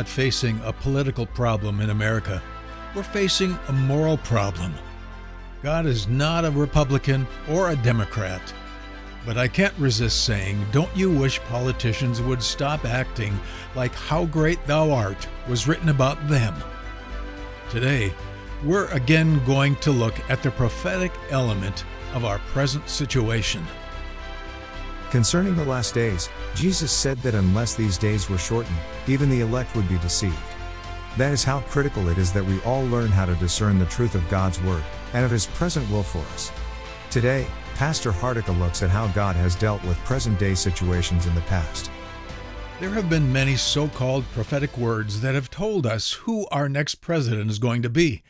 not facing a political problem in America. We're facing a moral problem. God is not a Republican or a Democrat. But I can't resist saying, don't you wish politicians would stop acting like How Great Thou Art was written about them? Today, we're again going to look at the prophetic element of our present situation. Concerning the last days, Jesus said that unless these days were shortened, even the elect would be deceived. That is how critical it is that we all learn how to discern the truth of God's Word and of His present will for us. Today, Pastor Hardika looks at how God has dealt with present day situations in the past. There have been many so called prophetic words that have told us who our next president is going to be.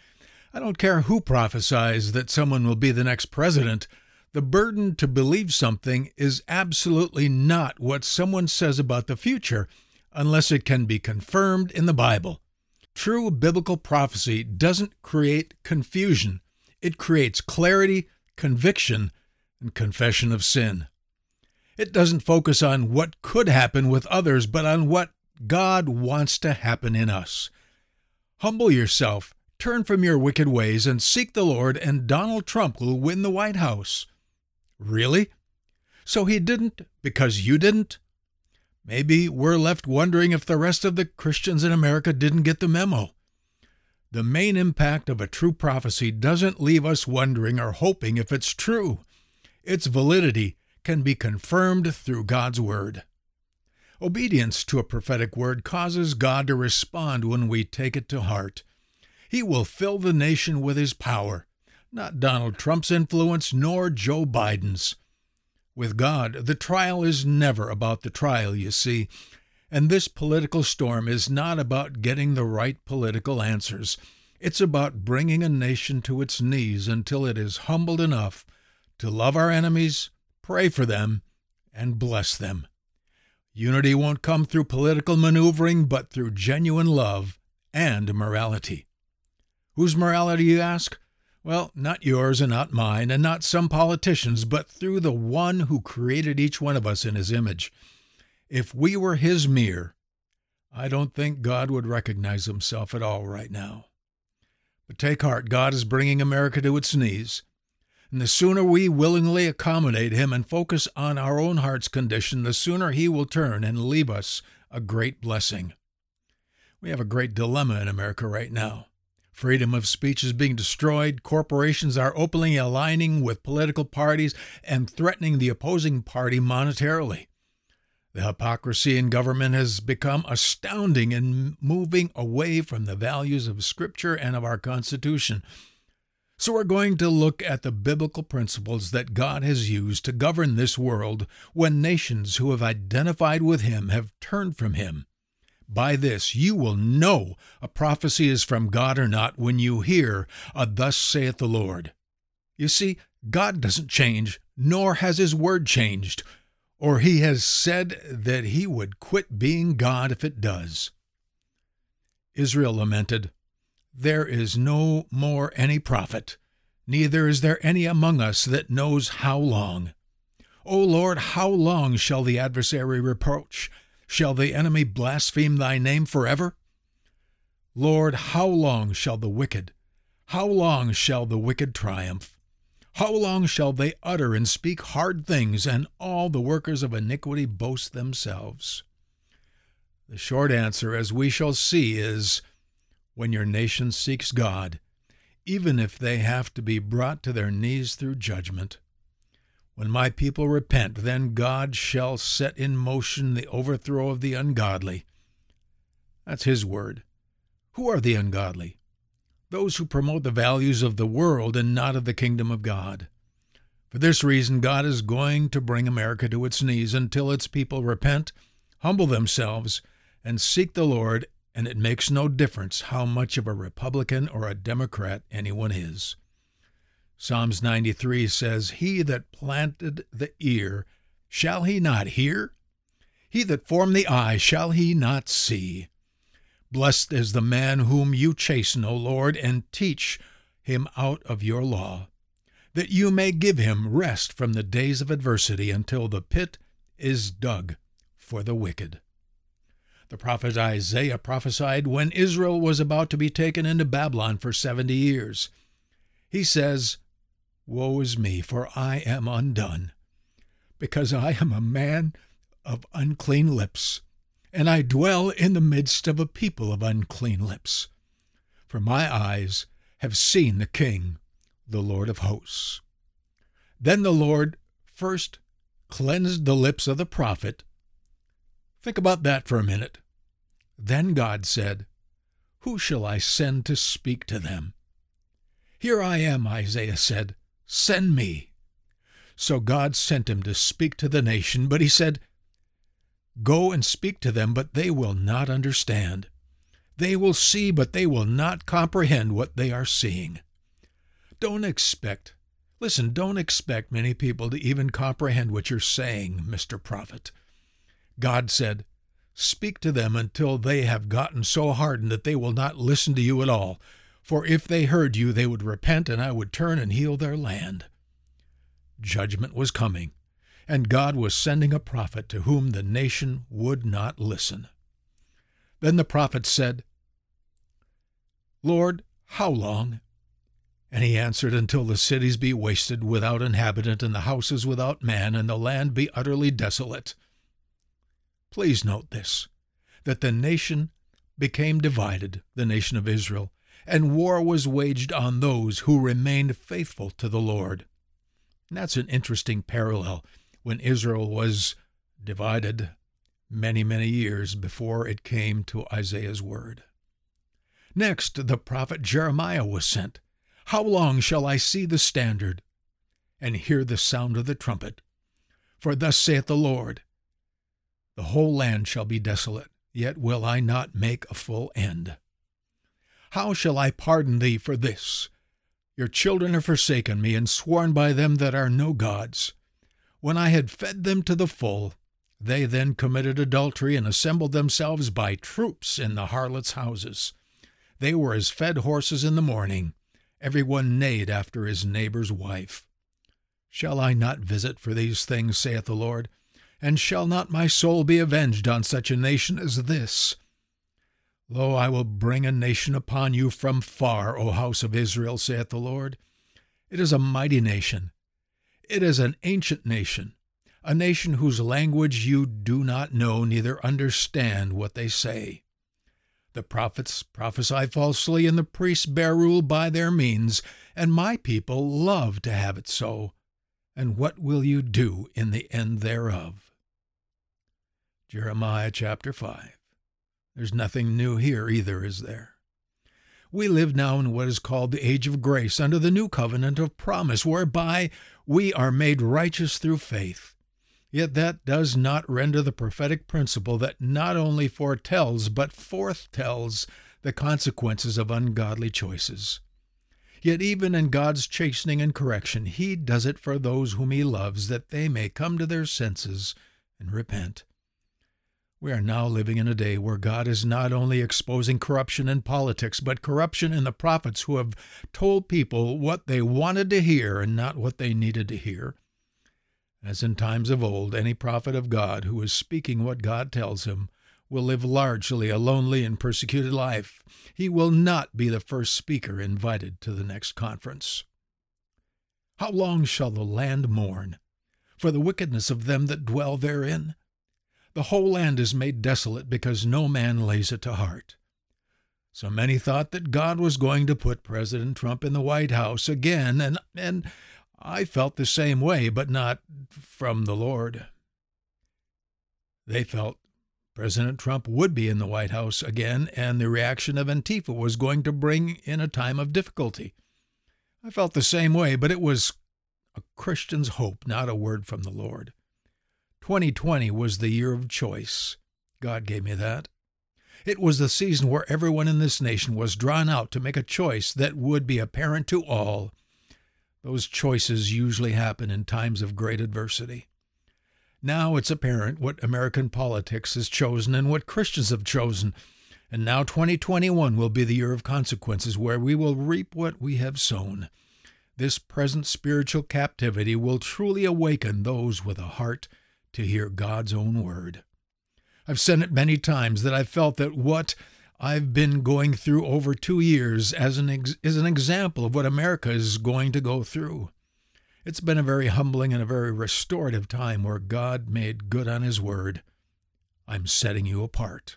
I don't care who prophesies that someone will be the next president. The burden to believe something is absolutely not what someone says about the future unless it can be confirmed in the Bible. True biblical prophecy doesn't create confusion, it creates clarity, conviction, and confession of sin. It doesn't focus on what could happen with others, but on what God wants to happen in us. Humble yourself, turn from your wicked ways, and seek the Lord, and Donald Trump will win the White House. Really? So he didn't because you didn't? Maybe we're left wondering if the rest of the Christians in America didn't get the memo. The main impact of a true prophecy doesn't leave us wondering or hoping if it's true. Its validity can be confirmed through God's Word. Obedience to a prophetic word causes God to respond when we take it to heart. He will fill the nation with His power, not Donald Trump's influence nor Joe Biden's. With God, the trial is never about the trial, you see, and this political storm is not about getting the right political answers. It's about bringing a nation to its knees until it is humbled enough to love our enemies, pray for them, and bless them. Unity won't come through political maneuvering, but through genuine love and morality. Whose morality, you ask? Well, not yours and not mine, and not some politicians, but through the one who created each one of us in his image. If we were his mirror, I don't think God would recognize himself at all right now. But take heart, God is bringing America to its knees. And the sooner we willingly accommodate him and focus on our own heart's condition, the sooner he will turn and leave us a great blessing. We have a great dilemma in America right now. Freedom of speech is being destroyed. Corporations are openly aligning with political parties and threatening the opposing party monetarily. The hypocrisy in government has become astounding in moving away from the values of Scripture and of our Constitution. So, we're going to look at the biblical principles that God has used to govern this world when nations who have identified with Him have turned from Him. By this you will know a prophecy is from God or not when you hear a Thus saith the Lord. You see, God doesn't change, nor has His word changed, or He has said that He would quit being God if it does. Israel lamented, there is no more any prophet, neither is there any among us that knows how long. O Lord, how long shall the adversary reproach? Shall the enemy blaspheme thy name forever? Lord, how long shall the wicked, how long shall the wicked triumph? How long shall they utter and speak hard things, and all the workers of iniquity boast themselves? The short answer, as we shall see, is when your nation seeks God, even if they have to be brought to their knees through judgment. When my people repent, then God shall set in motion the overthrow of the ungodly. That's His word. Who are the ungodly? Those who promote the values of the world and not of the kingdom of God. For this reason, God is going to bring America to its knees until its people repent, humble themselves, and seek the Lord and it makes no difference how much of a Republican or a Democrat anyone is. Psalms 93 says, He that planted the ear, shall he not hear? He that formed the eye, shall he not see? Blessed is the man whom you chasten, O Lord, and teach him out of your law, that you may give him rest from the days of adversity until the pit is dug for the wicked. The prophet Isaiah prophesied when Israel was about to be taken into Babylon for 70 years. He says, Woe is me, for I am undone, because I am a man of unclean lips, and I dwell in the midst of a people of unclean lips. For my eyes have seen the King, the Lord of hosts. Then the Lord first cleansed the lips of the prophet. Think about that for a minute. Then God said, Who shall I send to speak to them? Here I am, Isaiah said. Send me. So God sent him to speak to the nation, but he said, Go and speak to them, but they will not understand. They will see, but they will not comprehend what they are seeing. Don't expect, listen, don't expect many people to even comprehend what you're saying, Mr. Prophet. God said, Speak to them until they have gotten so hardened that they will not listen to you at all. For if they heard you, they would repent, and I would turn and heal their land. Judgment was coming, and God was sending a prophet to whom the nation would not listen. Then the prophet said, Lord, how long? And he answered, Until the cities be wasted without inhabitant, and the houses without man, and the land be utterly desolate. Please note this that the nation became divided, the nation of Israel, and war was waged on those who remained faithful to the Lord. And that's an interesting parallel when Israel was divided many, many years before it came to Isaiah's word. Next, the prophet Jeremiah was sent. How long shall I see the standard and hear the sound of the trumpet? For thus saith the Lord The whole land shall be desolate, yet will I not make a full end. How shall I pardon thee for this? Your children have forsaken me, and sworn by them that are no gods. When I had fed them to the full, they then committed adultery and assembled themselves by troops in the harlots' houses. They were as fed horses in the morning. Every one neighed after his neighbor's wife. Shall I not visit for these things, saith the Lord? And shall not my soul be avenged on such a nation as this? Lo, I will bring a nation upon you from far, O house of Israel, saith the Lord. It is a mighty nation. It is an ancient nation, a nation whose language you do not know, neither understand what they say. The prophets prophesy falsely, and the priests bear rule by their means, and my people love to have it so. And what will you do in the end thereof? Jeremiah chapter 5. There's nothing new here either, is there? We live now in what is called the age of grace under the new covenant of promise, whereby we are made righteous through faith. Yet that does not render the prophetic principle that not only foretells but forthtells the consequences of ungodly choices. Yet even in God's chastening and correction, He does it for those whom He loves, that they may come to their senses and repent. We are now living in a day where God is not only exposing corruption in politics, but corruption in the prophets who have told people what they wanted to hear and not what they needed to hear. As in times of old, any prophet of God who is speaking what God tells him will live largely a lonely and persecuted life. He will not be the first speaker invited to the next conference. How long shall the land mourn for the wickedness of them that dwell therein? The whole land is made desolate because no man lays it to heart. So many thought that God was going to put President Trump in the White House again, and, and I felt the same way, but not from the Lord. They felt President Trump would be in the White House again, and the reaction of Antifa was going to bring in a time of difficulty. I felt the same way, but it was a Christian's hope, not a word from the Lord. 2020 was the year of choice. God gave me that. It was the season where everyone in this nation was drawn out to make a choice that would be apparent to all those choices usually happen in times of great adversity. Now it's apparent what American politics has chosen and what Christians have chosen. And now 2021 will be the year of consequences where we will reap what we have sown. This present spiritual captivity will truly awaken those with a heart to hear God's own word. I've said it many times that I felt that what I've been going through over two years as an ex- is an example of what America is going to go through. It's been a very humbling and a very restorative time where God made good on His word. I'm setting you apart.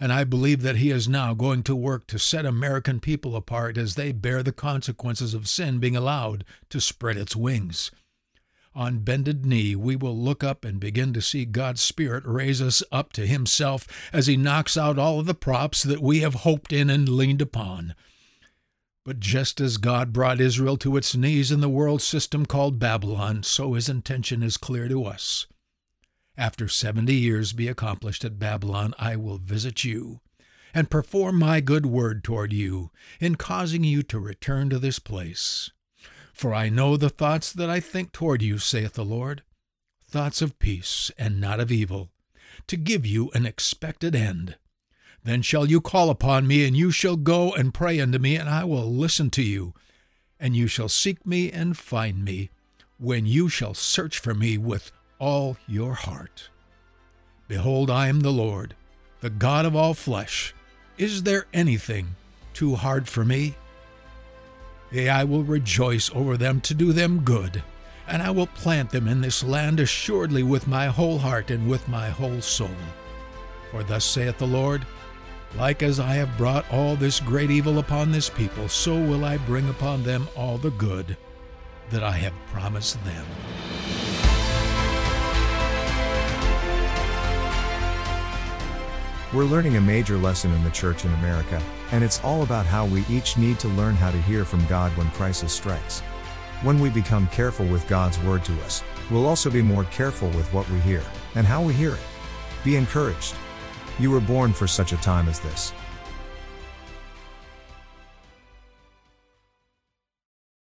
And I believe that He is now going to work to set American people apart as they bear the consequences of sin being allowed to spread its wings. On bended knee, we will look up and begin to see God's Spirit raise us up to Himself as He knocks out all of the props that we have hoped in and leaned upon. But just as God brought Israel to its knees in the world system called Babylon, so His intention is clear to us. After seventy years be accomplished at Babylon, I will visit you and perform my good word toward you in causing you to return to this place. For I know the thoughts that I think toward you, saith the Lord, thoughts of peace and not of evil, to give you an expected end. Then shall you call upon me, and you shall go and pray unto me, and I will listen to you. And you shall seek me and find me, when you shall search for me with all your heart. Behold, I am the Lord, the God of all flesh. Is there anything too hard for me? Yea, I will rejoice over them to do them good, and I will plant them in this land assuredly with my whole heart and with my whole soul. For thus saith the Lord, like as I have brought all this great evil upon this people, so will I bring upon them all the good that I have promised them. We're learning a major lesson in the church in America, and it's all about how we each need to learn how to hear from God when crisis strikes. When we become careful with God's word to us, we'll also be more careful with what we hear and how we hear it. Be encouraged. You were born for such a time as this.